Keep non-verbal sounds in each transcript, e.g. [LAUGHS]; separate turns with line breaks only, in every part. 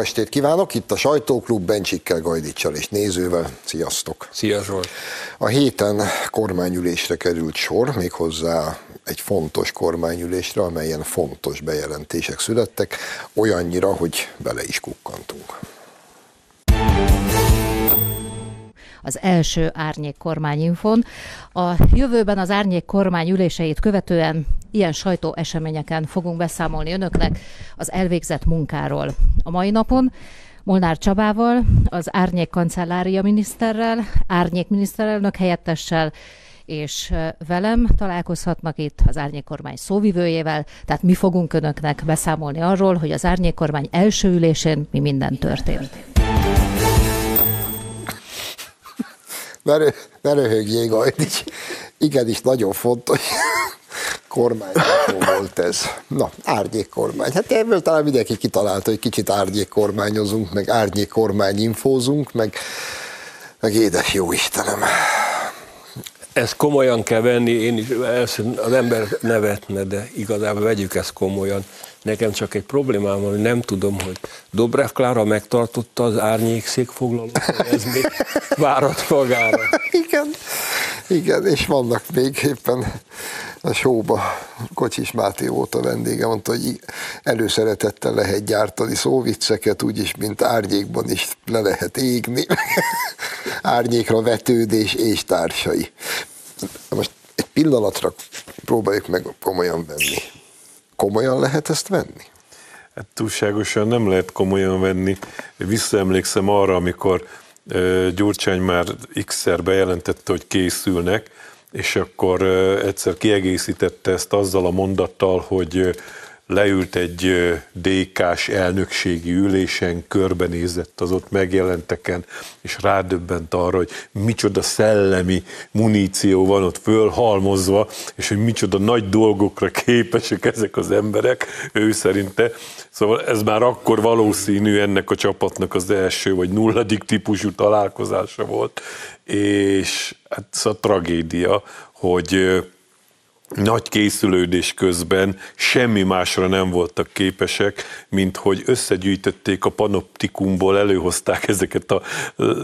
estét kívánok! Itt a Sajtóklub Bencsikkel, Gajdicsal és nézővel. Sziasztok!
Szia Zsolt!
A héten kormányülésre került sor, méghozzá egy fontos kormányülésre, amelyen fontos bejelentések születtek, olyannyira, hogy bele is kukkantunk.
Az első árnyék kormányinfon. A jövőben az árnyék kormány üléseit követően ilyen sajtó eseményeken fogunk beszámolni önöknek az elvégzett munkáról. A mai napon Molnár Csabával, az árnyék kancellária miniszterrel, árnyék miniszterelnök helyettessel, és velem találkozhatnak itt az árnyékkormány szóvivőjével, tehát mi fogunk önöknek beszámolni arról, hogy az árnyékkormány első ülésén mi minden történt.
Ne, rö, ne röhögjél, Gajdics. Igenis, nagyon fontos kormány volt ez. Na, árnyék kormány. Hát ebből talán mindenki kitalálta, hogy kicsit árnyék kormányozunk, meg árnyék kormány infózunk, meg, meg édes jó Istenem.
Ezt komolyan kell venni, én is, az ember nevetne, de igazából vegyük ezt komolyan. Nekem csak egy problémám van, hogy nem tudom, hogy Dobrev Klára megtartotta az árnyék székfoglalót, ez még várat magára.
Igen, igen, és vannak még éppen a showba Kocsis Máté volt a vendége, mondta, hogy előszeretettel lehet gyártani szóvicceket, úgyis, mint árnyékban is le lehet égni, [LAUGHS] árnyékra vetődés és társai. Most egy pillanatra próbáljuk meg komolyan venni komolyan lehet ezt venni?
Hát túlságosan nem lehet komolyan venni. Visszaemlékszem arra, amikor Gyurcsány már x-szer bejelentette, hogy készülnek, és akkor egyszer kiegészítette ezt azzal a mondattal, hogy leült egy DK-s elnökségi ülésen, körbenézett az ott megjelenteken, és rádöbbent arra, hogy micsoda szellemi muníció van ott fölhalmozva, és hogy micsoda nagy dolgokra képesek ezek az emberek, ő szerinte. Szóval ez már akkor valószínű ennek a csapatnak az első vagy nulladik típusú találkozása volt, és hát ez a tragédia, hogy nagy készülődés közben semmi másra nem voltak képesek, mint hogy összegyűjtötték a panoptikumból, előhozták ezeket a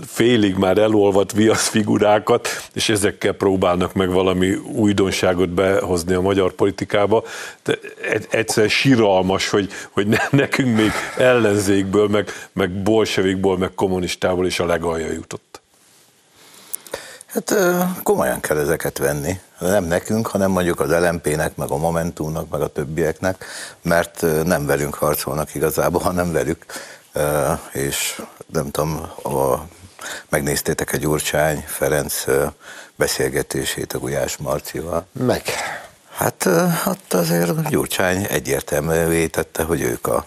félig már elolvadt viaszfigurákat, és ezekkel próbálnak meg valami újdonságot behozni a magyar politikába. De egyszer síralmas, hogy, hogy nekünk még ellenzékből, meg, meg bolsevikból, meg kommunistából is a legalja jutott.
Hát komolyan kell ezeket venni. Nem nekünk, hanem mondjuk az LMP-nek, meg a Momentumnak, meg a többieknek, mert nem velünk harcolnak igazából, hanem velük. És nem tudom, a, megnéztétek a Gyurcsány Ferenc beszélgetését a Gulyás Marcival?
Meg.
Hát ott azért Gyurcsány egyértelművé tette, hogy ők a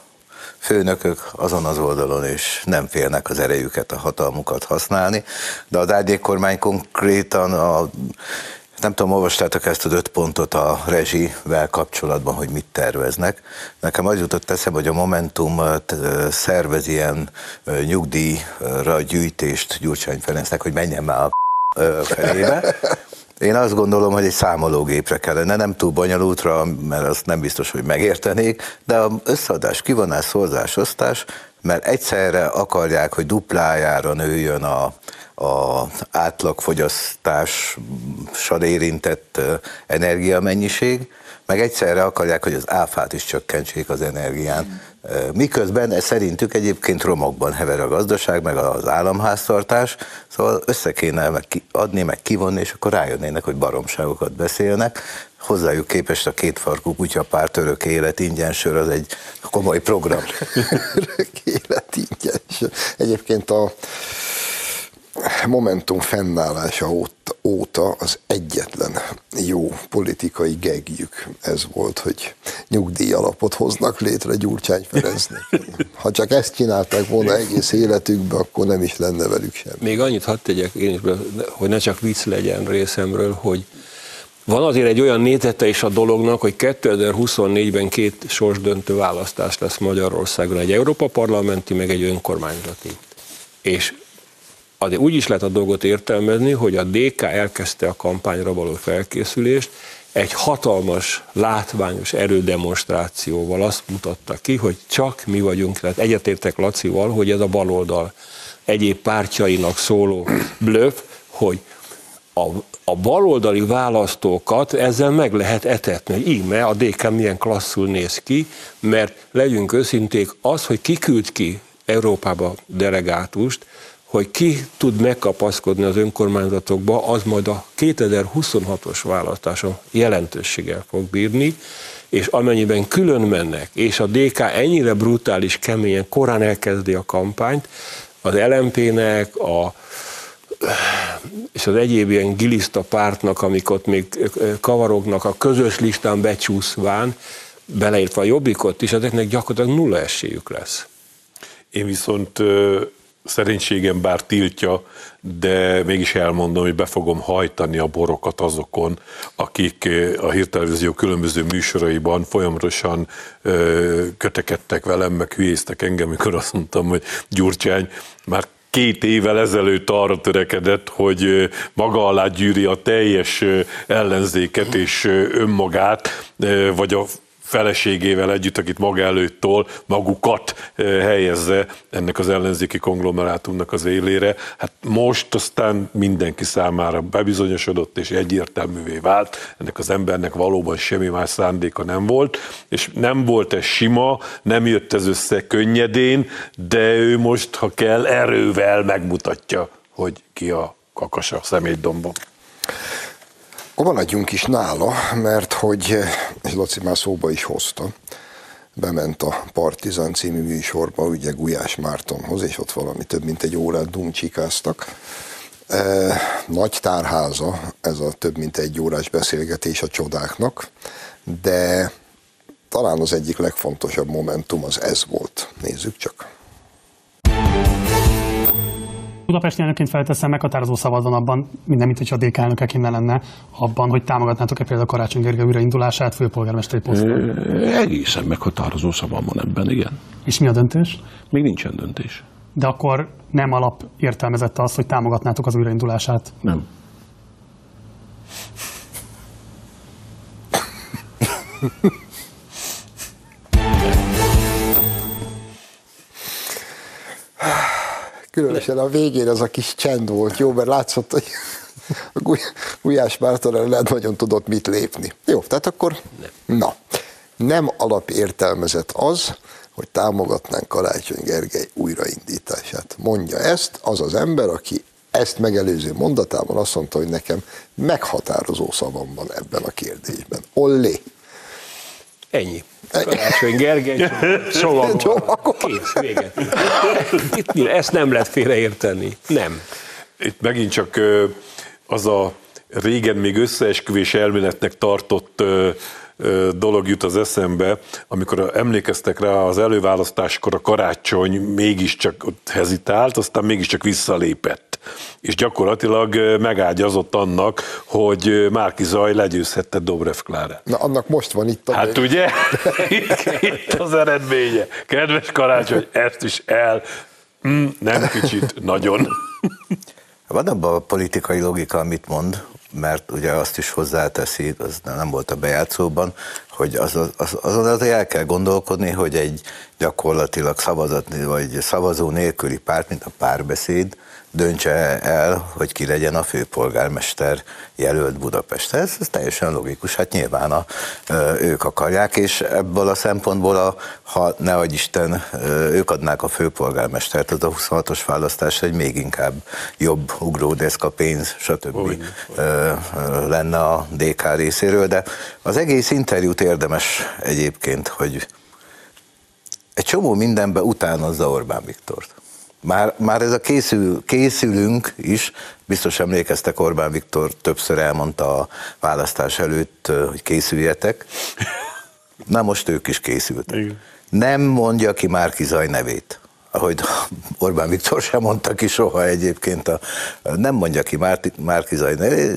főnökök azon az oldalon, és nem félnek az erejüket, a hatalmukat használni, de a árnyék kormány konkrétan a nem tudom, olvastátok ezt az öt pontot a rezsivel kapcsolatban, hogy mit terveznek. Nekem az jutott eszem, hogy a Momentum szervez ilyen nyugdíjra gyűjtést Gyurcsány Ferencnek, hogy menjen már a felébe. Én azt gondolom, hogy egy számológépre kellene, nem túl bonyolultra, mert azt nem biztos, hogy megértenék, de a összeadás, kivonás, szorzás, osztás, mert egyszerre akarják, hogy duplájára nőjön a, a átlagfogyasztással érintett energiamennyiség, meg egyszerre akarják, hogy az áfát is csökkentsék az energián. Miközben ez szerintük egyébként romokban hever a gazdaság, meg az államháztartás, szóval össze kéne meg adni, meg kivonni, és akkor rájönnének, hogy baromságokat beszélnek. Hozzájuk képest a kétfarkú kutyapárt örök élet ingyen sör az egy komoly program. [LAUGHS]
örök élet ingyen sör. Egyébként a Momentum fennállása óta az egyetlen jó politikai gegjük ez volt, hogy nyugdíjalapot hoznak létre Gyurcsány Ferencnek. [LAUGHS] Ha csak ezt csinálták volna egész életükben, akkor nem is lenne velük semmi.
Még annyit hadd tegyek én is, hogy ne csak vicc legyen részemről, hogy van azért egy olyan nézete is a dolognak, hogy 2024-ben két sorsdöntő választás lesz Magyarországon, egy Európa parlamenti, meg egy önkormányzati. És azért úgy is lehet a dolgot értelmezni, hogy a DK elkezdte a kampányra való felkészülést, egy hatalmas, látványos erődemonstrációval azt mutatta ki, hogy csak mi vagyunk, tehát egyetértek Lacival, hogy ez a baloldal egyéb pártjainak szóló blöff, hogy a, a baloldali választókat ezzel meg lehet etetni, hogy íme a DK milyen klasszul néz ki, mert legyünk őszinték, az, hogy kiküld ki Európába delegátust, hogy ki tud megkapaszkodni az önkormányzatokba, az majd a 2026-os választáson jelentőséggel fog bírni, és amennyiben külön mennek, és a DK ennyire brutális, keményen, korán elkezdi a kampányt, az LMP-nek, a, és az egyéb ilyen giliszta pártnak, amik ott még kavarognak a közös listán becsúszván, beleértve a jobbikot is, ezeknek gyakorlatilag nulla esélyük lesz.
Én viszont szerénységem bár tiltja, de mégis elmondom, hogy be fogom hajtani a borokat azokon, akik a hírtelevízió különböző műsoraiban folyamatosan kötekedtek velem, meg hülyéztek engem, mikor azt mondtam, hogy Gyurcsány már két évvel ezelőtt arra törekedett, hogy maga alá gyűri a teljes ellenzéket és önmagát, vagy a feleségével együtt, akit maga előttól magukat eh, helyezze ennek az ellenzéki konglomerátumnak az élére. Hát most aztán mindenki számára bebizonyosodott és egyértelművé vált, ennek az embernek valóban semmi más szándéka nem volt, és nem volt ez sima, nem jött ez össze könnyedén, de ő most, ha kell, erővel megmutatja, hogy ki a kakasa szemétdombon.
Maradjunk is nála, mert hogy, és Laci már szóba is hozta, bement a Partizán című műsorba, ugye Gulyás Mártonhoz, és ott valami több mint egy órát dumcsikáztak. E, nagy tárháza ez a több mint egy órás beszélgetés a csodáknak, de talán az egyik legfontosabb momentum az ez volt. Nézzük csak.
Budapesti elnökként felteszem, meghatározó szavazon abban, minden, mint hogyha a DK elnöke innen lenne, abban, hogy támogatnátok-e például Karácsony Gergely újraindulását főpolgármesteri poszton?
Egészen meghatározó szavam van ebben, igen.
És mi a döntés?
Még nincsen döntés.
De akkor nem alap értelmezette az, hogy támogatnátok az újraindulását?
Nem. [LAUGHS]
Különösen a végén az a kis csend volt, jó, mert látszott, hogy [LAUGHS] a Gulyás Márton lehet nagyon tudott mit lépni. Jó, tehát akkor nem. na, nem alapértelmezett az, hogy támogatnánk Karácsony Gergely újraindítását. Mondja ezt az az ember, aki ezt megelőző mondatában azt mondta, hogy nekem meghatározó szavam van ebben a kérdésben. Ollé!
Ennyi. Karácsony Gergely csomagol. Kész, vége. Itt, ezt nem lehet félreérteni. Nem.
Itt megint csak az a régen még összeesküvés elméletnek tartott dolog jut az eszembe, amikor emlékeztek rá az előválasztáskor a karácsony mégiscsak ott hezitált, aztán mégiscsak visszalépett. És gyakorlatilag megágyazott annak, hogy Márki Zaj legyőzhette Dobrev Klára.
Na annak most van itt a
Hát még. ugye? [LAUGHS] itt az eredménye. Kedves karácsony, ezt is el. Mm, nem kicsit, nagyon.
Van abban a politikai logika, amit mond, mert ugye azt is hozzáteszi, az nem volt a bejátszóban, hogy az, az, azon azért el kell gondolkodni, hogy egy gyakorlatilag szavazatni, vagy szavazó nélküli párt, mint a párbeszéd, döntse el, hogy ki legyen a főpolgármester jelölt Budapesten. Ez, ez teljesen logikus, hát nyilván a, ők akarják, és ebből a szempontból, a, ha nehogy Isten ők adnák a főpolgármestert, az a 26-os választás egy még inkább jobb ugródeszka pénz, stb. Olyan, lenne a DK részéről, de az egész interjút érdemes egyébként, hogy egy csomó mindenbe utánozza Orbán Viktort. Már, már ez a készül, készülünk is, biztos emlékeztek, Orbán Viktor többször elmondta a választás előtt, hogy készüljetek. Na most ők is készültek. Igen. Nem mondja ki Márki Zaj nevét ahogy [LAUGHS] Orbán Viktor sem mondta ki soha egyébként, a, nem mondja ki Márki Zaj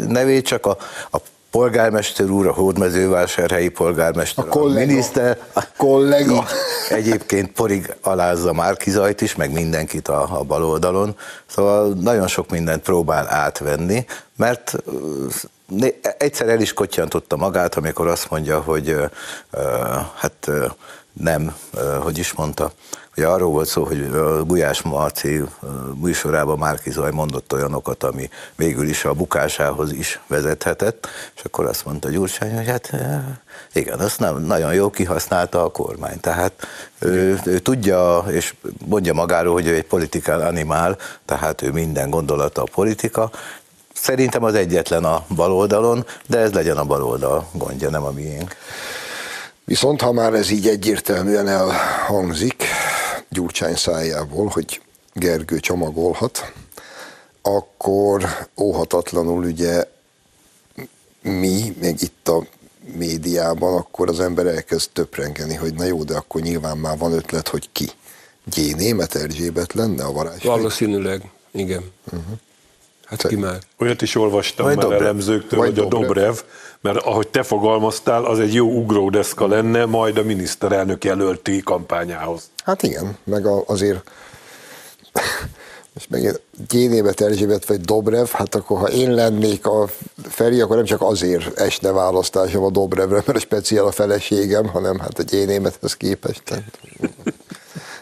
nevét, csak a, a polgármester úr, a hódmezővásárhelyi polgármester,
A kollega.
miniszter,
A kollega.
egyébként porig alázza Márkizajt is, meg mindenkit a, a bal oldalon, szóval nagyon sok mindent próbál átvenni, mert egyszer el is kottyantotta magát, amikor azt mondja, hogy hát nem, hogy is mondta, Ugye arról volt szó, hogy Gulyás Marci műsorában Márki Zaj mondott olyanokat, ami végül is a bukásához is vezethetett, és akkor azt mondta Gyurcsány, hogy hát igen, azt nem, nagyon jó kihasználta a kormány. Tehát ő, ő tudja, és mondja magáról, hogy ő egy politikál animál, tehát ő minden gondolata a politika, Szerintem az egyetlen a baloldalon, de ez legyen a baloldal gondja, nem a miénk.
Viszont ha már ez így egyértelműen elhangzik Gyurcsány szájából, hogy Gergő csomagolhat, akkor óhatatlanul ugye mi, meg itt a médiában, akkor az ember elkezd töprengeni, hogy na jó, de akkor nyilván már van ötlet, hogy ki. G. Német Erzsébet lenne a varázs.
Valószínűleg, igen. Uh-huh. Hát ki már?
Olyat is olvastam
Vagy
már
Dobrev.
elemzőktől,
Vagy
hogy a
Dobrev.
Mert ahogy te fogalmaztál, az egy jó ugródeszka lenne majd a miniszterelnök jelölti kampányához.
Hát igen, meg a, azért most megint Génébet Erzsébet vagy Dobrev, hát akkor ha én lennék a Feri, akkor nem csak azért esne választásom a Dobrevre, mert a speciál a feleségem, hanem hát a Génémethez képest. Tehát...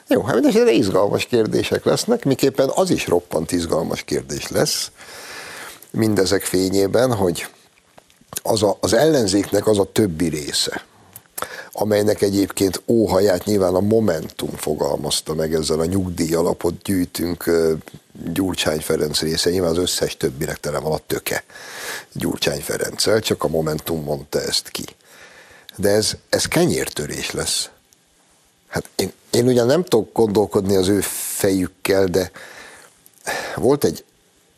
Jó, hát mindesetre izgalmas kérdések lesznek, miképpen az is roppant izgalmas kérdés lesz, mindezek fényében, hogy az, a, az ellenzéknek az a többi része, amelynek egyébként óhaját nyilván a Momentum fogalmazta meg ezzel a nyugdíj alapot gyűjtünk Gyurcsány Ferenc része, nyilván az összes többinek tele van a töke Gyurcsány Ferenccel, csak a Momentum mondta ezt ki. De ez, ez kenyértörés lesz. Hát én, én ugyan nem tudok gondolkodni az ő fejükkel, de volt egy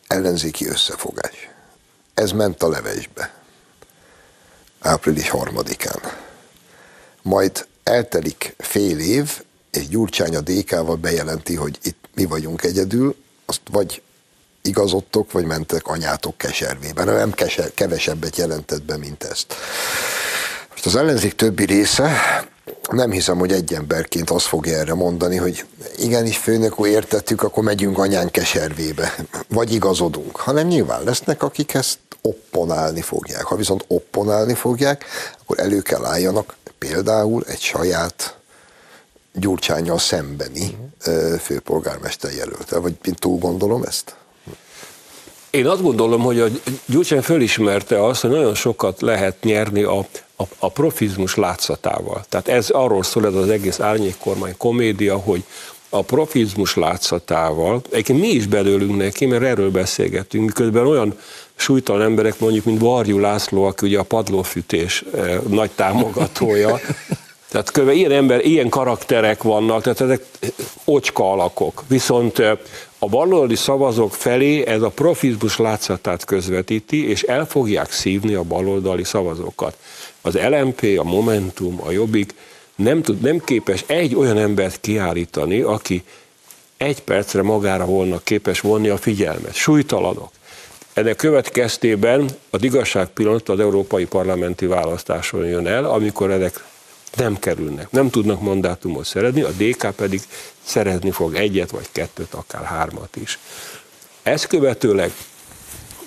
ellenzéki összefogás. Ez ment a levesbe. Április harmadikán. Majd eltelik fél év, és Gyurcsány a DK-val bejelenti, hogy itt mi vagyunk egyedül, azt vagy igazodtok, vagy mentek anyátok keservében. Nem keser, kevesebbet jelentett be, mint ezt. Most az ellenzék többi része, nem hiszem, hogy egy emberként azt fogja erre mondani, hogy igenis főnök úr értettük, akkor megyünk anyán keservébe, vagy igazodunk, hanem nyilván lesznek, akik ezt opponálni fogják. Ha viszont opponálni fogják, akkor elő kell álljanak például egy saját Gyurcsányjal szembeni ö, főpolgármester jelöltel, vagy én túl gondolom ezt?
Én azt gondolom, hogy a Gyurcsány fölismerte azt, hogy nagyon sokat lehet nyerni a, a, a profizmus látszatával. Tehát ez arról szól ez az egész árnyékkormány komédia, hogy a profizmus látszatával, egyébként mi is belőlünk neki, mert erről beszélgetünk, miközben olyan súlytalan emberek mondjuk, mint Varjú László, aki ugye a padlófűtés eh, nagy támogatója, [LAUGHS] tehát kb. ilyen ember, ilyen karakterek vannak, tehát ezek ocska alakok. Viszont eh, a baloldali szavazók felé ez a profizmus látszatát közvetíti, és el fogják szívni a baloldali szavazókat. Az LMP, a Momentum, a Jobbik nem, tud, nem képes egy olyan embert kiállítani, aki egy percre magára volna képes vonni a figyelmet. Súlytalanok. Ennek következtében az igazság pillanat az európai parlamenti választáson jön el, amikor ezek nem kerülnek, nem tudnak mandátumot szerezni, a DK pedig szerezni fog egyet, vagy kettőt, akár hármat is. Ezt követőleg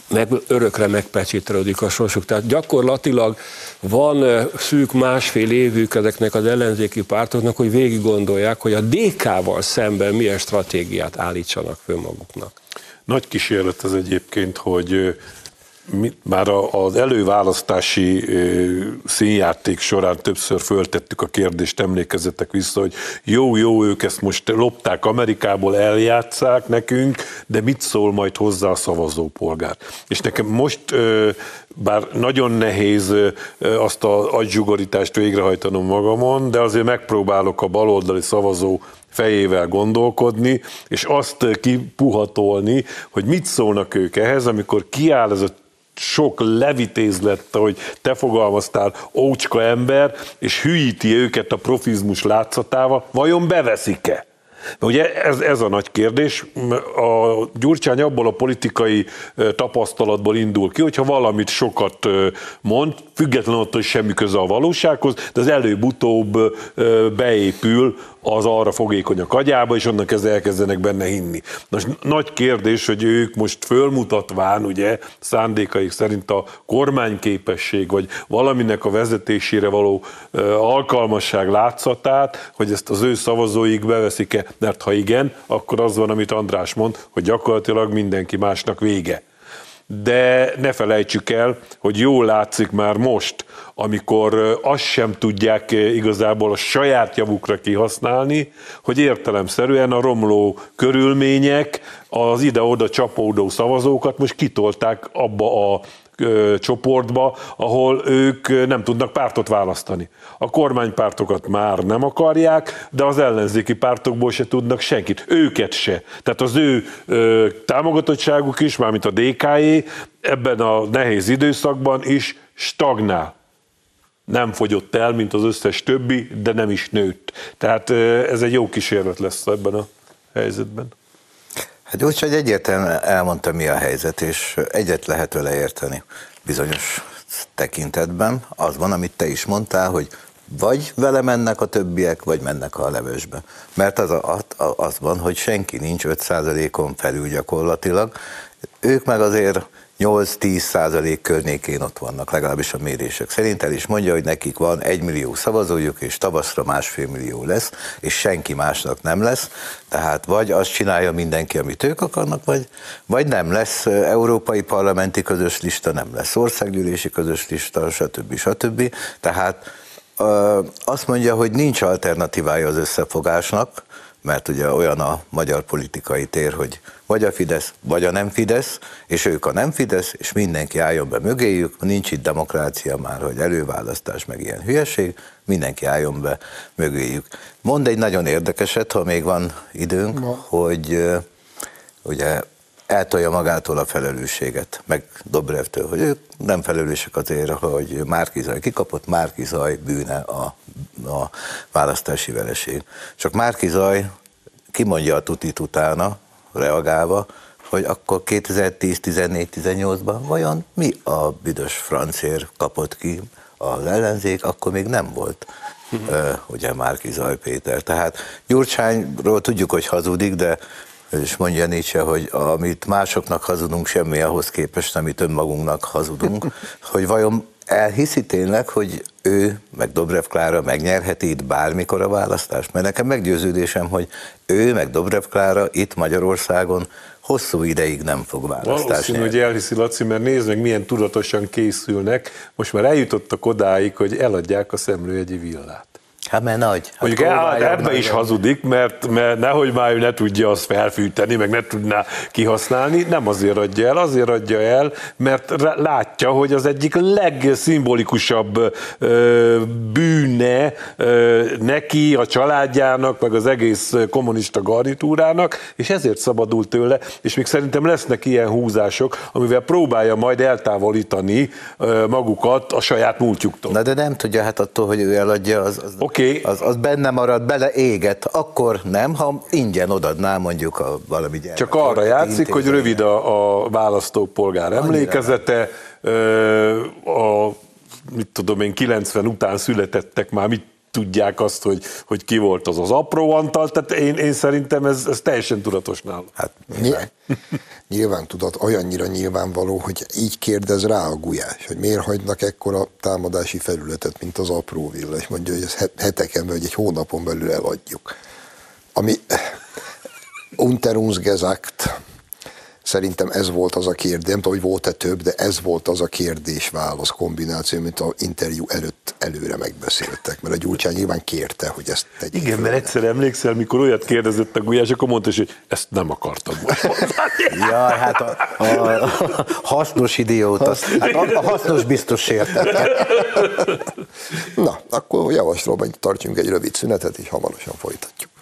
meg örökre megpecsételődik a sorsuk. Tehát gyakorlatilag van szűk másfél évük ezeknek az ellenzéki pártoknak, hogy végig gondolják, hogy a DK-val szemben milyen stratégiát állítsanak föl maguknak.
Nagy kísérlet ez egyébként, hogy már az előválasztási színjáték során többször föltettük a kérdést, emlékezetek vissza, hogy jó, jó, ők ezt most lopták Amerikából, eljátszák nekünk, de mit szól majd hozzá a szavazópolgár? És nekem most, bár nagyon nehéz azt a agyzsugorítást végrehajtanom magamon, de azért megpróbálok a baloldali szavazó fejével gondolkodni, és azt kipuhatolni, hogy mit szólnak ők ehhez, amikor kiáll ez a sok levitézlett, hogy te fogalmaztál, ócska ember, és hülyíti őket a profizmus látszatával, vajon beveszik-e? Ugye ez, ez a nagy kérdés. A Gyurcsány abból a politikai tapasztalatból indul ki, hogyha valamit sokat mond, függetlenül attól, hogy semmi köze a valósághoz, de az előbb-utóbb beépül az arra fogékonyak agyába, és onnan kezdve elkezdenek benne hinni. Most nagy kérdés, hogy ők most fölmutatván, ugye, szándékaik szerint a kormányképesség, vagy valaminek a vezetésére való alkalmasság látszatát, hogy ezt az ő szavazóik beveszik-e, mert ha igen, akkor az van, amit András mond, hogy gyakorlatilag mindenki másnak vége de ne felejtsük el, hogy jól látszik már most, amikor azt sem tudják igazából a saját javukra kihasználni, hogy értelemszerűen a romló körülmények az ide-oda csapódó szavazókat most kitolták abba a csoportba, ahol ők nem tudnak pártot választani. A kormánypártokat már nem akarják, de az ellenzéki pártokból se tudnak senkit, őket se. Tehát az ő ö, támogatottságuk is, mármint a DK-é, ebben a nehéz időszakban is stagnál. Nem fogyott el, mint az összes többi, de nem is nőtt. Tehát ez egy jó kísérlet lesz ebben a helyzetben.
Hát úgy, hogy egyértelműen elmondta, mi a helyzet, és egyet lehet vele érteni bizonyos tekintetben. Az van, amit te is mondtál, hogy vagy vele mennek a többiek, vagy mennek a levősbe. Mert az, a, az van, hogy senki nincs 5%-on felül gyakorlatilag. Ők meg azért 8-10 százalék környékén ott vannak, legalábbis a mérések szerint. El is mondja, hogy nekik van egy millió szavazójuk, és tavaszra másfél millió lesz, és senki másnak nem lesz. Tehát vagy azt csinálja mindenki, amit ők akarnak, vagy, vagy nem lesz európai parlamenti közös lista, nem lesz országgyűlési közös lista, stb. stb. Tehát azt mondja, hogy nincs alternatívája az összefogásnak, mert ugye olyan a magyar politikai tér, hogy vagy a Fidesz, vagy a nem Fidesz, és ők a nem Fidesz, és mindenki álljon be mögéjük, nincs itt demokrácia már, hogy előválasztás, meg ilyen hülyeség, mindenki álljon be mögéjük. Mond egy nagyon érdekeset, ha még van időnk, Ma. hogy ugye eltolja magától a felelősséget, meg Dobrevtől, hogy ők nem felelősek azért, hogy Márkizaj kikapott, Márkizaj bűne a, a választási vereség. Csak Márkizaj kimondja a tutit utána, reagálva, hogy akkor 2010-14-18-ban vajon mi a büdös francér kapott ki az ellenzék, akkor még nem volt uh, ugye Márki Zaj Péter. Tehát Gyurcsányról tudjuk, hogy hazudik, de és mondja Nietzsche, hogy amit másoknak hazudunk, semmi ahhoz képest, amit önmagunknak hazudunk, [LAUGHS] hogy vajon elhiszi tényleg, hogy ő, meg Dobrev Klára megnyerheti itt bármikor a választást? Mert nekem meggyőződésem, hogy ő, meg Dobrev Klára itt Magyarországon hosszú ideig nem fog választást
Valószínű, nyerni. hogy elhiszi Laci, mert nézd meg, milyen tudatosan készülnek. Most már eljutottak odáig, hogy eladják a szemlőegyi villát.
Hát mert nagy. Hát
Mondjuk el, ebbe is hazudik, mert, mert nehogy már ő ne tudja azt felfűteni, meg ne tudná kihasználni, nem azért adja el, azért adja el, mert látja, hogy az egyik legszimbolikusabb ö, bűne ö, neki, a családjának, meg az egész kommunista garnitúrának, és ezért szabadult tőle, és még szerintem lesznek ilyen húzások, amivel próbálja majd eltávolítani ö, magukat a saját múltjuktól.
Na de nem tudja, hát attól, hogy ő eladja, az, az okay okay. az, az benne marad, bele éget, akkor nem, ha ingyen odadná mondjuk a valami gyermek.
Csak arra játszik, hogy rövid a, a választópolgár emlékezete, a mit tudom én, 90 után születettek már mit tudják azt, hogy, hogy ki volt az az apró Antal, tehát én, én szerintem ez, ez teljesen tudatos nálam.
Hát nyilván, [LAUGHS] nyilván tudat, olyannyira nyilvánvaló, hogy így kérdez rá a gulyás, hogy miért hagynak ekkora támadási felületet, mint az apró villa, és mondja, hogy ez heteken vagy egy hónapon belül eladjuk. Ami [LAUGHS] Unterungsgesagt, Szerintem ez volt az a kérdés, nem tudom, hogy volt-e több, de ez volt az a kérdés-válasz kombináció, mint a interjú előtt előre megbeszéltek, mert a Gyurcsány nyilván kérte, hogy ezt tegyék.
Igen, mert egyszer emlékszel, mikor olyat kérdezett a Gulyás, akkor mondta, hogy ezt nem akartam [LAUGHS]
Ja, hát a, a, a hasznos idiót, az, hát a, a hasznos biztos értette.
Na, akkor javaslom, hogy tartsunk egy rövid szünetet, és hamarosan folytatjuk.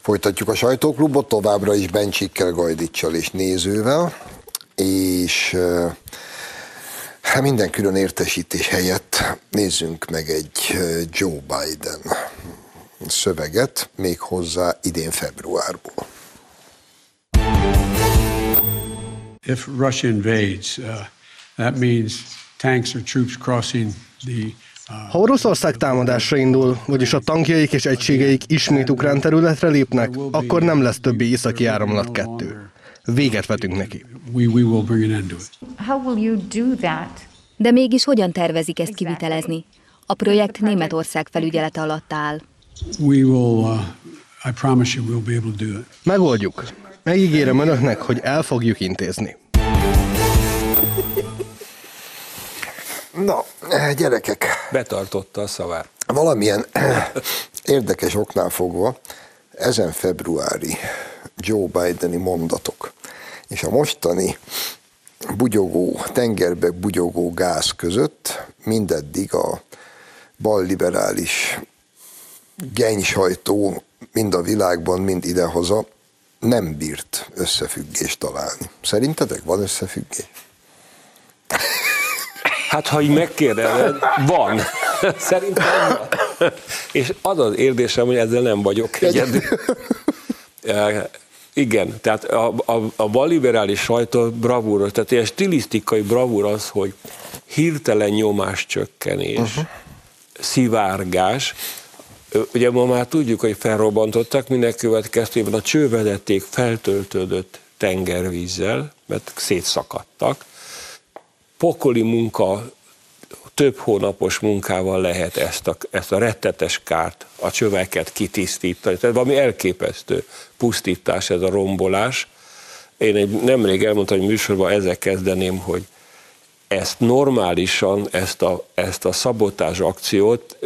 Folytatjuk a sajtóklubot, továbbra is Bencsikkel, Gajdicsal és nézővel, és Hát minden külön értesítés helyett nézzünk meg egy Joe Biden szöveget, még hozzá idén februárból.
If Russia invades, uh, that means tanks or troops crossing the
Ha Oroszország támadásra indul, vagyis a tankjaik és egységeik ismét ukrán területre lépnek, akkor nem lesz többi északi áramlat kettő. Véget vetünk neki.
De mégis hogyan tervezik ezt kivitelezni? A projekt Németország felügyelete alatt áll.
Uh.
Megoldjuk. Megígérem önöknek, hogy el fogjuk intézni.
Na, gyerekek,
Betartotta a szavát.
valamilyen [CLEARS THROAT] érdekes oknál fogva ezen februári Joe Bideni mondatok és a mostani bugyogó, tengerbe bugyogó gáz között mindeddig a balliberális genysajtó mind a világban, mind idehaza nem bírt összefüggést találni. Szerintetek van összefüggés?
Hát, ha így megkérdezed, van. [LAUGHS] Szerintem van. És az az érzésem, hogy ezzel nem vagyok egyedül. [LAUGHS] Eh, Igen, tehát a, a, a balliberális sajtó bravúros, tehát ilyen stilisztikai bravúr az, hogy hirtelen nyomás csökkenés, uh-huh. szivárgás, Ö, Ugye ma már tudjuk, hogy felrobbantottak, minek következtében a csővezeték feltöltődött tengervízzel, mert szétszakadtak. Pokoli munka, több hónapos munkával lehet ezt a, ezt a rettetes kárt, a csöveket kitisztítani. Tehát valami elképesztő pusztítás ez a rombolás. Én egy, nemrég elmondtam, hogy műsorban ezzel kezdeném, hogy ezt normálisan, ezt a, ezt a szabotás akciót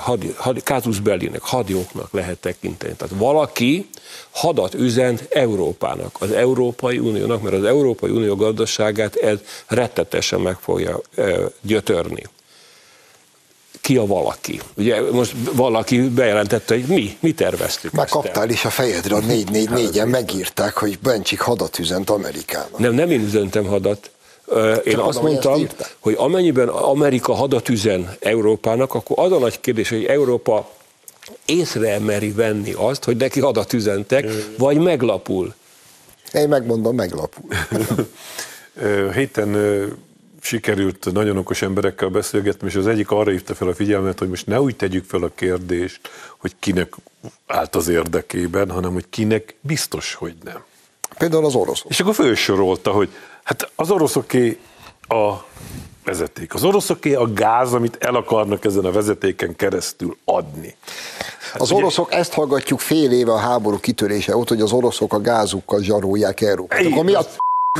hadi, hadi, Kázus Bellinek, hadioknak lehet tekinteni. Tehát valaki hadat üzent Európának, az Európai Uniónak, mert az Európai Unió gazdaságát ez rettetesen meg fogja gyötörni. Ki a valaki? Ugye most valaki bejelentette, hogy mi, mi terveztük.
Már
el.
kaptál is a fejedre, a 444-en megírták, hogy Bencsik hadat üzent Amerikának.
Nem, nem én üzentem hadat. Én
Csak
azt mondtam, hogy amennyiben Amerika hadat üzen Európának, akkor az a nagy kérdés, hogy Európa észre meri venni azt, hogy neki hadat üzentek, vagy meglapul.
Én megmondom, meglapul. [LAUGHS]
Héten sikerült nagyon okos emberekkel beszélgetni, és az egyik arra hívta fel a figyelmet, hogy most ne úgy tegyük fel a kérdést, hogy kinek állt az érdekében, hanem hogy kinek biztos, hogy nem.
Például az oroszok.
És akkor felsorolta, hogy hát az oroszoké a vezeték. Az oroszoké a gáz, amit el akarnak ezen a vezetéken keresztül adni. Hát
Az
ugye-
oroszok, ezt hallgatjuk fél éve a háború kitörése óta, hogy az oroszok a gázukkal zsarolják Európát.
Így
Akkor mi a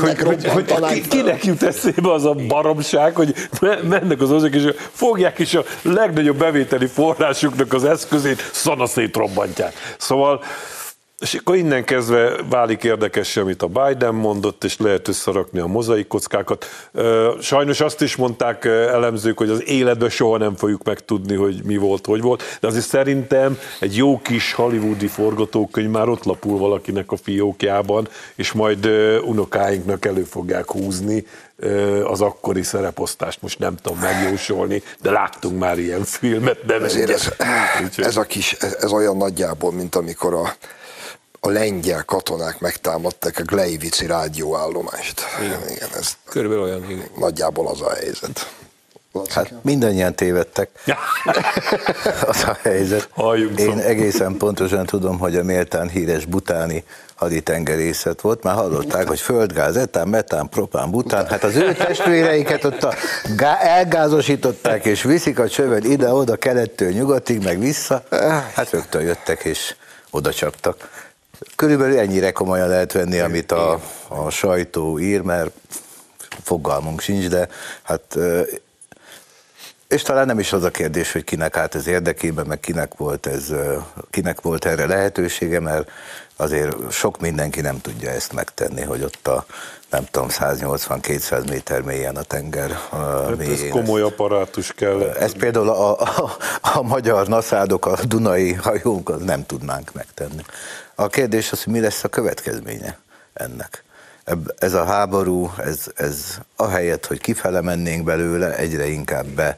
hogy, hogy, hogy ki, kinek jut eszébe az a baromság, hogy me- mennek az oroszok, és fogják is a legnagyobb bevételi forrásuknak az eszközét, szanaszét robbantják. Szóval, és akkor innen kezdve válik érdekes, amit a Biden mondott, és lehet összerakni a mozaik kockákat. Sajnos azt is mondták elemzők, hogy az életben soha nem fogjuk megtudni, hogy mi volt, hogy volt, de azért szerintem egy jó kis hollywoodi forgatókönyv már ott lapul valakinek a fiókjában, és majd unokáinknak elő fogják húzni az akkori szereposztást. Most nem tudom megjósolni, de láttunk már ilyen filmet, de
ez,
Úgyhogy-
ez, a kis, ez, ez olyan nagyjából, mint amikor a, a lengyel katonák megtámadták a Gleivici rádióállomást. Igen. Igen, ez
Körülbelül olyan. igen.
nagyjából az a helyzet.
Hát mindannyian tévedtek. [LAUGHS] Az a helyzet.
Halljunk
Én
szó.
egészen pontosan tudom, hogy a méltán híres butáni haditengerészet volt. Már hallották, hogy földgáz, etán, metán, propán, bután. Hát az ő testvéreiket ott a gá- elgázosították, és viszik a csövet ide-oda, kelettől nyugatig, meg vissza. Hát rögtön jöttek, és oda csaptak. Körülbelül ennyire komolyan lehet venni, amit a, a sajtó ír, mert fogalmunk sincs, de hát és talán nem is az a kérdés, hogy kinek állt ez érdekében, meg kinek volt, ez, kinek volt erre lehetősége, mert azért sok mindenki nem tudja ezt megtenni, hogy ott a nem tudom, 180-200 méter mélyen a tenger
Hát ez komoly apparátus kell.
Ez például a, a, a magyar naszádok, a Dunai hajónk, az nem tudnánk megtenni. A kérdés az, hogy mi lesz a következménye ennek. ez a háború, ez, ez ahelyett, hogy kifele mennénk belőle, egyre inkább be,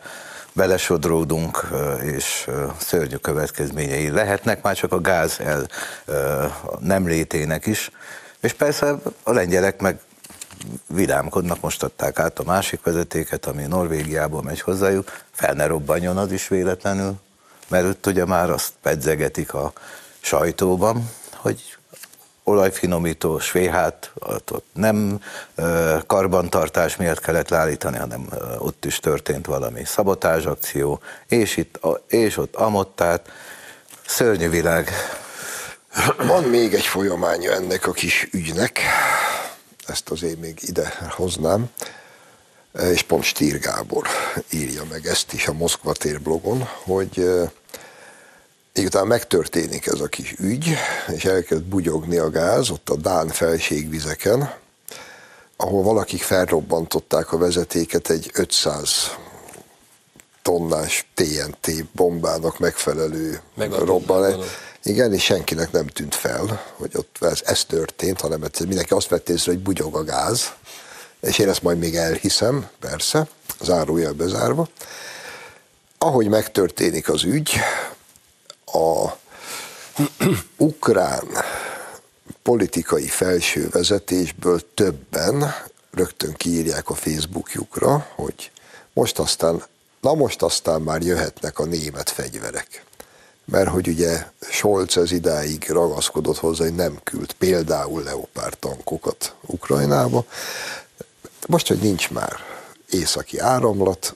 belesodródunk, és szörnyű következményei lehetnek, már csak a gáz el nem létének is. És persze a lengyelek meg vidámkodnak, most adták át a másik vezetéket, ami Norvégiából megy hozzájuk, fel ne robbanjon az is véletlenül, mert ott ugye már azt pedzegetik a sajtóban, hogy olajfinomító, svéhát, ott nem karbantartás miatt kellett leállítani, hanem ott is történt valami szabotázsakció, és, itt, és ott amottát, szörnyű világ.
Van még egy folyamánya ennek a kis ügynek, ezt azért még ide hoznám, és pont Stír Gábor írja meg ezt is a Moszkva tér blogon, hogy Miután megtörténik ez a kis ügy, és elkezd bugyogni a gáz ott a Dán felségvizeken, ahol valakik felrobbantották a vezetéket egy 500 tonnás TNT bombának megfelelő robbanás. Igen, és senkinek nem tűnt fel, hogy ott ez, ez történt, hanem mindenki azt vett észre, hogy bugyog a gáz, és én ezt majd még elhiszem, persze, zárójel bezárva. Ahogy megtörténik az ügy, a ukrán politikai felső vezetésből többen rögtön kiírják a Facebookjukra, hogy most aztán, na most aztán már jöhetnek a német fegyverek. Mert hogy ugye Scholz ez idáig ragaszkodott hozzá, hogy nem küld például leopárd tankokat Ukrajnába. Most, hogy nincs már északi áramlat,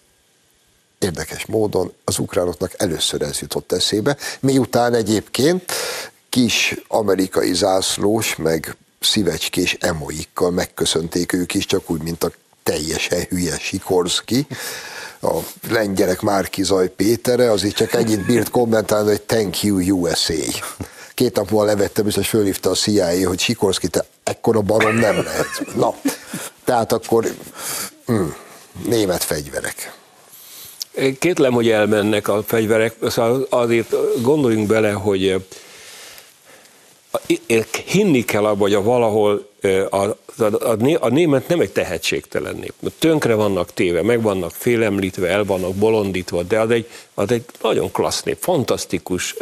érdekes módon az ukránoknak először ez jutott eszébe, miután egyébként kis amerikai zászlós, meg szívecskés emoikkal megköszönték ők is, csak úgy, mint a teljesen hülye Sikorski, a lengyelek Márki Zaj Pétere, azért csak ennyit bírt kommentálni, hogy thank you USA. Két nap múlva levette, biztos fölhívta a CIA, hogy Sikorski, te ekkora barom nem lehet. Na, tehát akkor hm, német fegyverek.
Kétlem, hogy elmennek a fegyverek, szóval azért gondoljunk bele, hogy hinni kell abba, hogy a valahol a, a, a német nem egy tehetségtelen nép. Tönkre vannak téve, meg vannak félemlítve, el vannak bolondítva, de az egy, az egy nagyon klassz nép, fantasztikus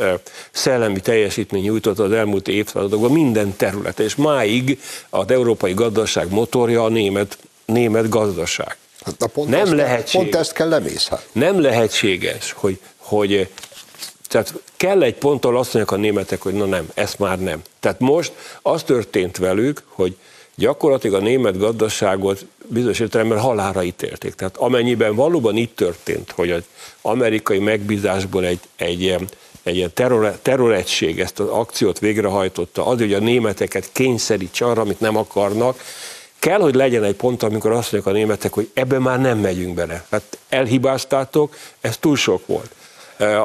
szellemi teljesítmény nyújtott az elmúlt évszázadokban minden terület, és máig az európai gazdaság motorja a német, német gazdaság.
Hát na pont nem lehetséges. Pont ezt kell lemészhat.
Nem lehetséges, hogy, hogy tehát kell egy ponttól azt mondják a németek, hogy na nem, ezt már nem. Tehát most az történt velük, hogy gyakorlatilag a német gazdaságot bizonyos értelemben halára ítélték. Tehát amennyiben valóban itt történt, hogy az amerikai megbízásból egy, egy, egy ilyen terror, terroregység ezt az akciót végrehajtotta, az, hogy a németeket kényszeríts arra, amit nem akarnak, kell, hogy legyen egy pont, amikor azt mondják a németek, hogy ebbe már nem megyünk bele. Hát elhibáztátok, ez túl sok volt.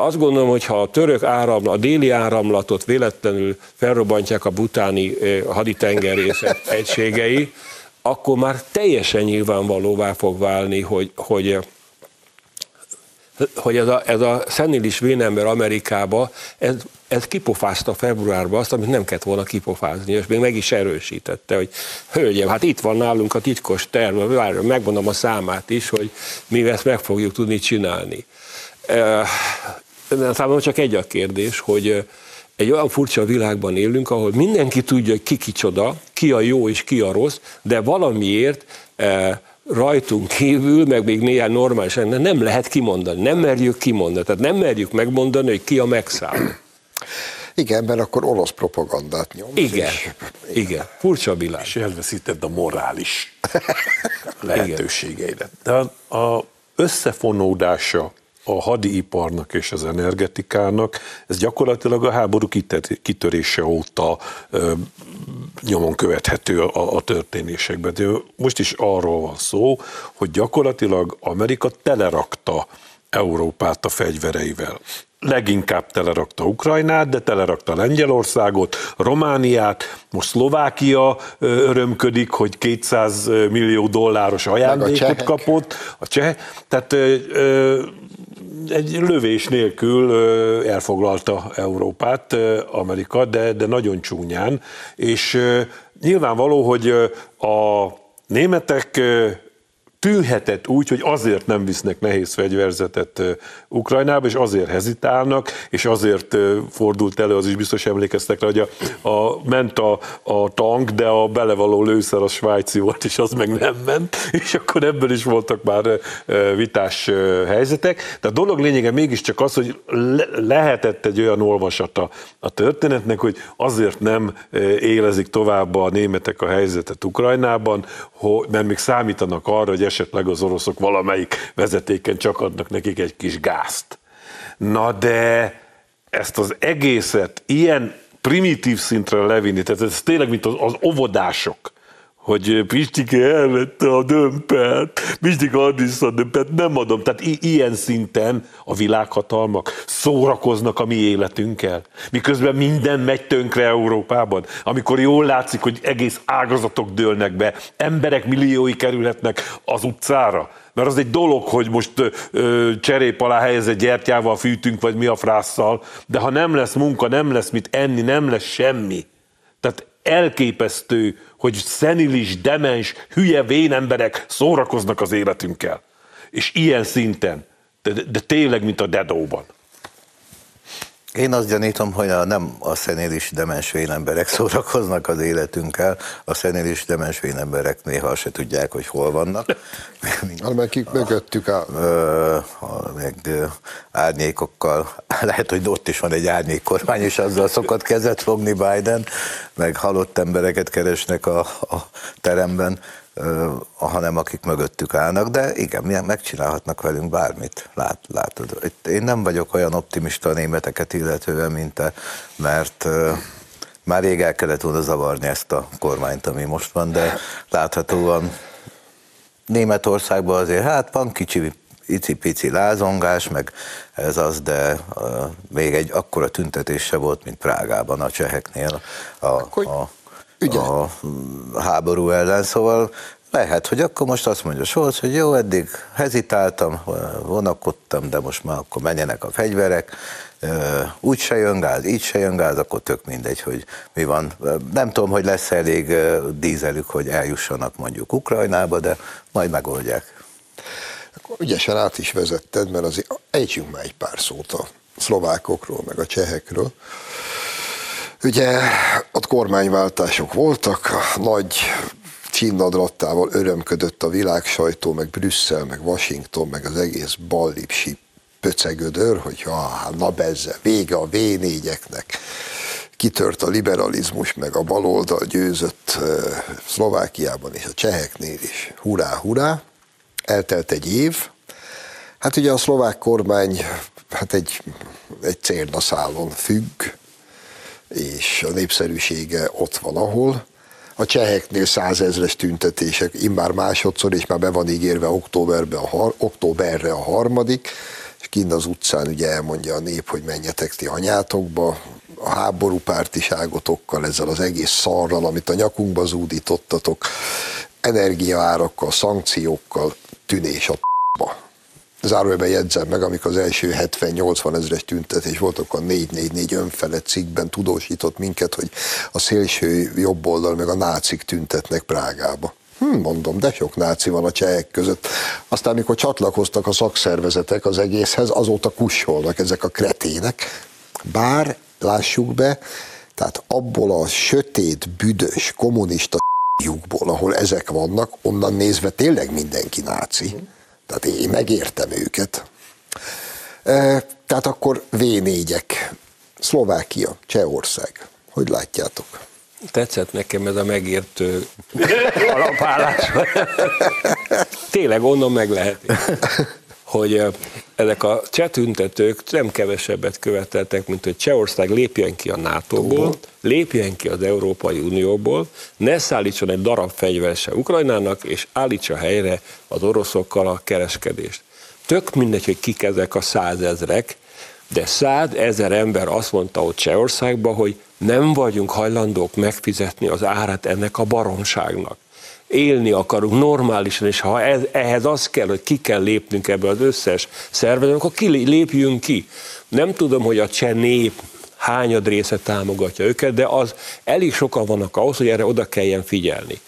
Azt gondolom, hogy ha a török áramlat, a déli áramlatot véletlenül felrobbantják a butáni haditengerészet egységei, akkor már teljesen nyilvánvalóvá fog válni, hogy, hogy hogy ez a, ez a szenilis vénember Amerikába, ez, ez kipofázta februárban azt, amit nem kellett volna kipofázni, és még meg is erősítette, hogy hölgyem, hát itt van nálunk a titkos terv, megmondom a számát is, hogy mi ezt meg fogjuk tudni csinálni. Számomra csak egy a kérdés, hogy egy olyan furcsa világban élünk, ahol mindenki tudja, ki kicsoda, ki a jó és ki a rossz, de valamiért rajtunk kívül, meg még néhány normális nem lehet kimondani, nem merjük kimondani, tehát nem merjük megmondani, hogy ki a megszálló.
Igen, mert akkor orosz propagandát nyom.
Igen, és, igen, furcsa világ.
És elveszíted a morális [LAUGHS] lehetőségeidet. De a összefonódása a hadiiparnak és az energetikának, ez gyakorlatilag a háború kitörése óta ö, nyomon követhető a, a történésekben. De most is arról van szó, hogy gyakorlatilag Amerika telerakta Európát a fegyvereivel leginkább telerakta Ukrajnát, de telerakta Lengyelországot, Romániát, most Szlovákia örömködik, hogy 200 millió dolláros ajándékot a kapott, a cseh. Tehát
egy lövés nélkül elfoglalta Európát, Amerika, de, de nagyon csúnyán, és nyilvánvaló, hogy a németek tűnhetett úgy, hogy azért nem visznek nehéz fegyverzetet Ukrajnába, és azért hezitálnak, és azért fordult elő, az is biztos emlékeztek rá, hogy a, a, ment a, a tank, de a belevaló lőszer a svájci volt, és az meg nem ment, és akkor ebből is voltak már vitás helyzetek. De a dolog lényege mégiscsak az, hogy le, lehetett egy olyan olvasata a történetnek, hogy azért nem élezik tovább a németek a helyzetet Ukrajnában, mert még számítanak arra, hogy esetleg az oroszok valamelyik vezetéken csak adnak nekik egy kis gázt. Na de ezt az egészet ilyen primitív szintre levinni, tehát ez tényleg, mint az, az óvodások, hogy Pistike elvette a dömpet, Pistike adni a dömpet, nem adom. Tehát i- ilyen szinten a világhatalmak szórakoznak a mi életünkkel. Miközben minden megy tönkre Európában. Amikor jól látszik, hogy egész ágazatok dőlnek be, emberek milliói kerülhetnek az utcára. Mert az egy dolog, hogy most ö, cserép alá helyezett gyertyával fűtünk, vagy mi a frásszal, de ha nem lesz munka, nem lesz mit enni, nem lesz semmi. Tehát elképesztő, hogy szenilis, demens, hülye vén emberek szórakoznak az életünkkel. És ilyen szinten, de, de tényleg, mint a Dedóban.
Én azt gyanítom, hogy a, nem a szenélis demens emberek [LAUGHS] szórakoznak az életünkkel, a szenélis demens emberek néha se tudják, hogy hol vannak. [LAUGHS]
Meg kik mögöttük áll.
Meg árnyékokkal, [LAUGHS] lehet, hogy ott is van egy árnyék kormány, és azzal szokott kezet fogni Biden, meg halott embereket keresnek a, a teremben hanem akik mögöttük állnak, de igen, megcsinálhatnak velünk bármit, Lát, látod. Én nem vagyok olyan optimista a németeket illetően, mint te, mert már rég el kellett volna zavarni ezt a kormányt, ami most van, de láthatóan Németországban azért, hát van kicsi icipici lázongás, meg ez az, de uh, még egy akkora tüntetés se volt, mint Prágában a cseheknél a, a, a háború ellen, szóval lehet, hogy akkor most azt mondja Scholz, hogy jó, eddig hezitáltam, vonakodtam, de most már akkor menjenek a fegyverek, úgy se jön gáz, így se jön gáz, akkor tök mindegy, hogy mi van. Nem tudom, hogy lesz elég dízelük, hogy eljussanak mondjuk Ukrajnába, de majd megoldják.
Akkor ügyesen át is vezetted, mert azért ejtsünk már egy pár szót a szlovákokról, meg a csehekről. Ugye ott kormányváltások voltak, nagy csinnadrottával örömködött a világ sajtó, meg Brüsszel, meg Washington, meg az egész ballipsi pöcegödör, hogy ha, na bezze, vége a v kitört a liberalizmus, meg a baloldal győzött Szlovákiában és a cseheknél is. Hurrá, hurrá! Eltelt egy év. Hát ugye a szlovák kormány hát egy, egy célnaszálon függ, és a népszerűsége ott van, ahol. A cseheknél százezres tüntetések, immár másodszor, és már be van ígérve októberbe a har- októberre a harmadik, és kint az utcán ugye elmondja a nép, hogy menjetek ti anyátokba, a háború pártiságotokkal, ezzel az egész szarral, amit a nyakunkba zúdítottatok, energiaárakkal, szankciókkal, tűnés a p***ba zárójelben jegyzem meg, amikor az első 70-80 ezeres tüntetés volt, akkor a 444 önfelett cikkben tudósított minket, hogy a szélső jobb oldal meg a nácik tüntetnek Prágába. Hm, mondom, de sok náci van a csehek között. Aztán, amikor csatlakoztak a szakszervezetek az egészhez, azóta kussolnak ezek a kretének. Bár, lássuk be, tehát abból a sötét, büdös, kommunista lyukból, ahol ezek vannak, onnan nézve tényleg mindenki náci. Tehát én megértem őket. E, tehát akkor V4-ek. Szlovákia, Csehország. Hogy látjátok?
Tetszett nekem ez a megértő alapállás. [LAUGHS] Tényleg onnan meg lehet, hogy ezek a cseh tüntetők nem kevesebbet követeltek, mint hogy Csehország lépjen ki a NATO-ból, lépjen ki az Európai Unióból, ne szállítson egy darab fegyver se Ukrajnának, és állítsa helyre az oroszokkal a kereskedést. Tök mindegy, hogy kik ezek a százezrek, de százezer ember azt mondta ott Csehországban, hogy nem vagyunk hajlandók megfizetni az árat ennek a baromságnak. Élni akarunk normálisan, és ha ez, ehhez az kell, hogy ki kell lépnünk ebből az összes szervezet, akkor ki lépjünk ki. Nem tudom, hogy a cseh nép hányad része támogatja őket, de az elég sokan vannak ahhoz, hogy erre oda kelljen figyelni.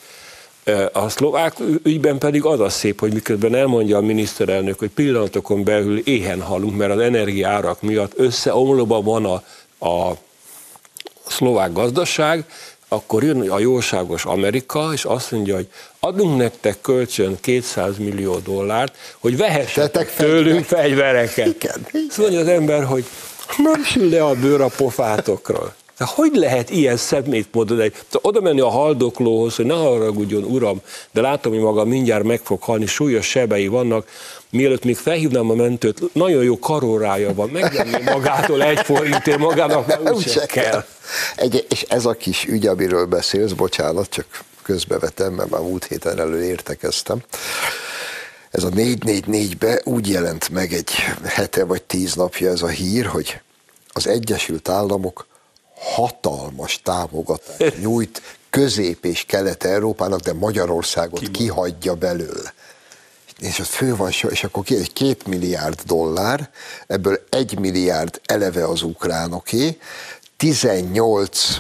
A szlovák ügyben pedig az a szép, hogy miközben elmondja a miniszterelnök, hogy pillanatokon belül éhen halunk, mert az energiárak miatt összeomlóban van a, a szlovák gazdaság, akkor jön a jóságos Amerika, és azt mondja, hogy adunk nektek kölcsön 200 millió dollárt, hogy vehessetek tőlünk fegyvereket. Igen. Azt mondja az ember, hogy nem sül le a bőr a pofátokról. De hogy lehet ilyen szemétmódon egy, oda menni a haldoklóhoz, hogy ne haragudjon, uram, de látom, hogy maga mindjárt meg fog halni, súlyos sebei vannak, mielőtt még felhívnám a mentőt, nagyon jó karórája van, megvenni [LAUGHS] magától egy forintért magának, mert úgyse kell.
Egy, és ez a kis ügy, amiről beszélsz, bocsánat, csak közbevetem, mert már múlt héten elő értekeztem. Ez a 444-be úgy jelent meg egy hete vagy tíz napja ez a hír, hogy az Egyesült Államok hatalmas támogatást nyújt Közép- és Kelet-Európának, de Magyarországot Ki kihagyja belőle. És ott fő van, és akkor egy két milliárd dollár, ebből egy milliárd eleve az ukránoké, 18,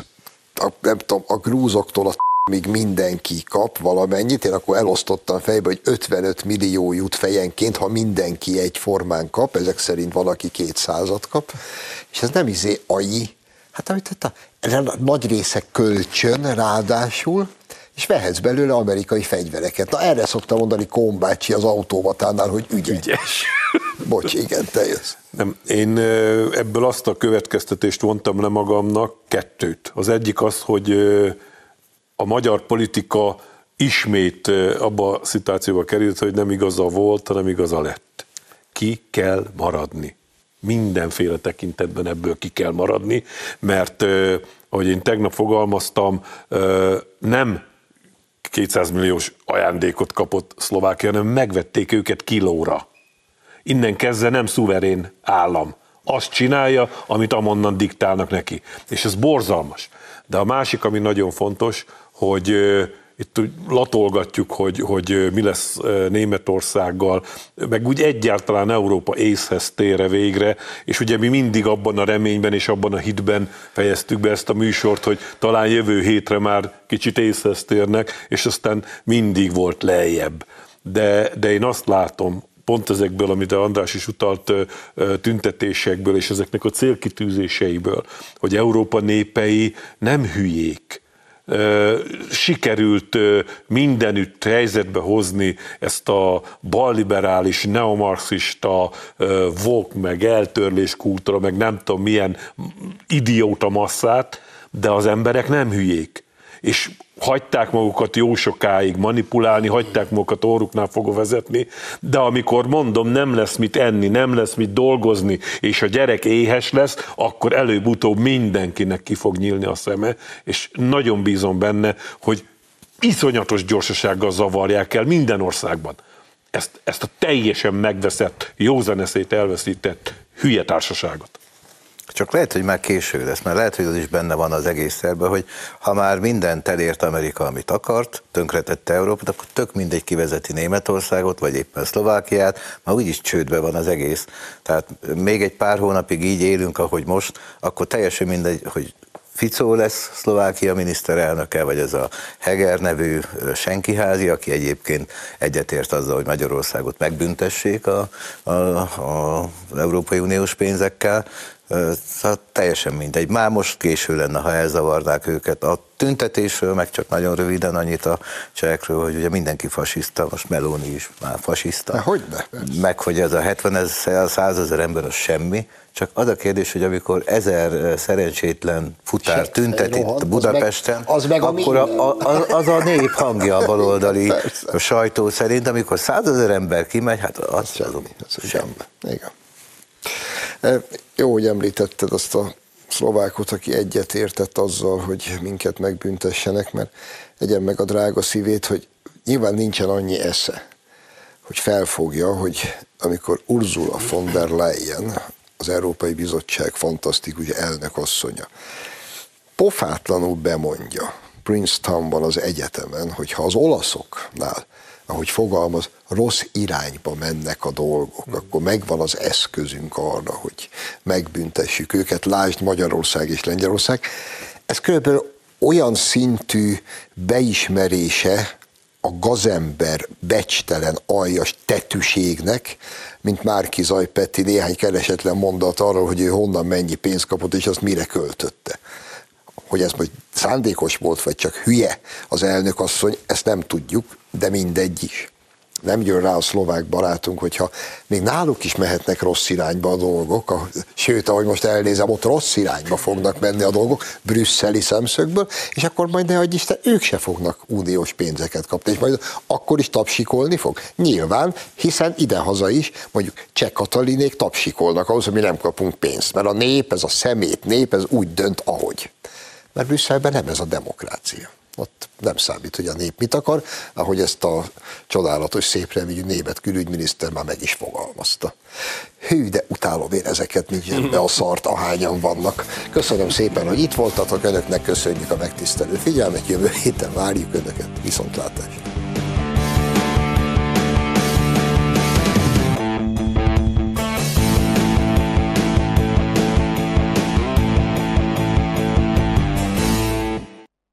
a, nem tudom, a grúzoktól a míg mindenki kap valamennyit, én akkor elosztottam fejbe, hogy 55 millió jut fejenként, ha mindenki egy formán kap, ezek szerint valaki 200-at kap, és ez nem izé ai, hát amit a, a nagy része kölcsön ráadásul, és vehetsz belőle amerikai fegyvereket. Na erre szokta mondani Kombácsi az autóvatánál, hogy ügyes. ügyes. [LAUGHS] Bocs, igen, te jössz.
Nem, én ebből azt a következtetést vontam le magamnak, kettőt. Az egyik az, hogy a magyar politika ismét abba a szituációba került, hogy nem igaza volt, hanem igaza lett. Ki kell maradni. Mindenféle tekintetben ebből ki kell maradni, mert ahogy én tegnap fogalmaztam, nem 200 milliós ajándékot kapott Szlovákia, hanem megvették őket kilóra. Innen kezdve nem szuverén állam. Azt csinálja, amit amonnan diktálnak neki. És ez borzalmas. De a másik, ami nagyon fontos, hogy itt latolgatjuk, hogy, hogy mi lesz Németországgal, meg úgy egyáltalán Európa észhez tére végre, és ugye mi mindig abban a reményben és abban a hitben fejeztük be ezt a műsort, hogy talán jövő hétre már kicsit észhez térnek, és aztán mindig volt lejjebb. De, de én azt látom, pont ezekből, amit a András is utalt tüntetésekből és ezeknek a célkitűzéseiből, hogy Európa népei nem hülyék, sikerült mindenütt helyzetbe hozni ezt a balliberális, neomarxista vok, meg eltörlés kultúra, meg nem tudom milyen idióta masszát, de az emberek nem hülyék. És hagyták magukat jó sokáig manipulálni, hagyták magukat orruknál fogva vezetni, de amikor mondom, nem lesz mit enni, nem lesz mit dolgozni, és a gyerek éhes lesz, akkor előbb-utóbb mindenkinek ki fog nyílni a szeme, és nagyon bízom benne, hogy iszonyatos gyorsasággal zavarják el minden országban ezt, ezt a teljesen megveszett, józaneszét elveszített hülye társaságot.
Csak lehet, hogy már késő lesz, mert lehet, hogy az is benne van az egész szerben, hogy ha már mindent elért Amerika, amit akart, tönkretette Európát, akkor tök mindegy kivezeti Németországot, vagy éppen Szlovákiát, már úgyis csődbe van az egész. Tehát még egy pár hónapig így élünk, ahogy most, akkor teljesen mindegy, hogy Ficó lesz Szlovákia miniszterelnöke, vagy ez a Heger nevű senkiházi, aki egyébként egyetért azzal, hogy Magyarországot megbüntessék a, a, a, Európai Uniós pénzekkel. Szóval teljesen mindegy. Már most késő lenne, ha elzavarnák őket. A tüntetésről, meg csak nagyon röviden annyit a csehekről, hogy ugye mindenki fasiszta, most Meloni is már fasiszta.
hogy ne?
Meg hogy ez a 70 ezer, 100 ezer ember az semmi, csak az a kérdés, hogy amikor ezer szerencsétlen futár tüntet itt Budapesten, az meg, az meg akkor a, a, az a nép hangja a baloldali sajtó szerint, amikor százezer ember kimegy, hát az, az semmi. Az semmi.
Igen. Jó, hogy említetted azt a szlovákot, aki egyet értett azzal, hogy minket megbüntessenek, mert egyen meg a drága szívét, hogy nyilván nincsen annyi esze, hogy felfogja, hogy amikor Ursula von der Leyen, az Európai Bizottság fantasztikus elnök asszonya, pofátlanul bemondja, Princetonban az egyetemen, hogyha az olaszoknál, ahogy fogalmaz, rossz irányba mennek a dolgok, akkor megvan az eszközünk arra, hogy megbüntessük őket, lásd Magyarország és Lengyelország. Ez körülbelül olyan szintű beismerése a gazember becstelen aljas tetűségnek, mint Márki Zajpetti néhány keresetlen mondat arról, hogy ő honnan mennyi pénzt kapott, és azt mire költötte. Hogy ez most szándékos volt, vagy csak hülye az elnök asszony, ezt nem tudjuk, de mindegy is nem jön rá a szlovák barátunk, hogyha még náluk is mehetnek rossz irányba a dolgok, sőt, ahogy most elnézem, ott rossz irányba fognak menni a dolgok, brüsszeli szemszögből, és akkor majd ne adj Isten, ők se fognak uniós pénzeket kapni, és majd akkor is tapsikolni fog. Nyilván, hiszen idehaza is, mondjuk Cseh Katalinék tapsikolnak ahhoz, hogy mi nem kapunk pénzt, mert a nép, ez a szemét nép, ez úgy dönt, ahogy. Mert Brüsszelben nem ez a demokrácia ott nem számít, hogy a nép mit akar, ahogy ezt a csodálatos, szép reményű német külügyminiszter már meg is fogalmazta. Hű, de utálom én ezeket, mint be a szart, ahányan vannak. Köszönöm szépen, hogy itt voltatok, önöknek köszönjük a megtisztelő figyelmet, jövő héten várjuk önöket, viszontlátásra.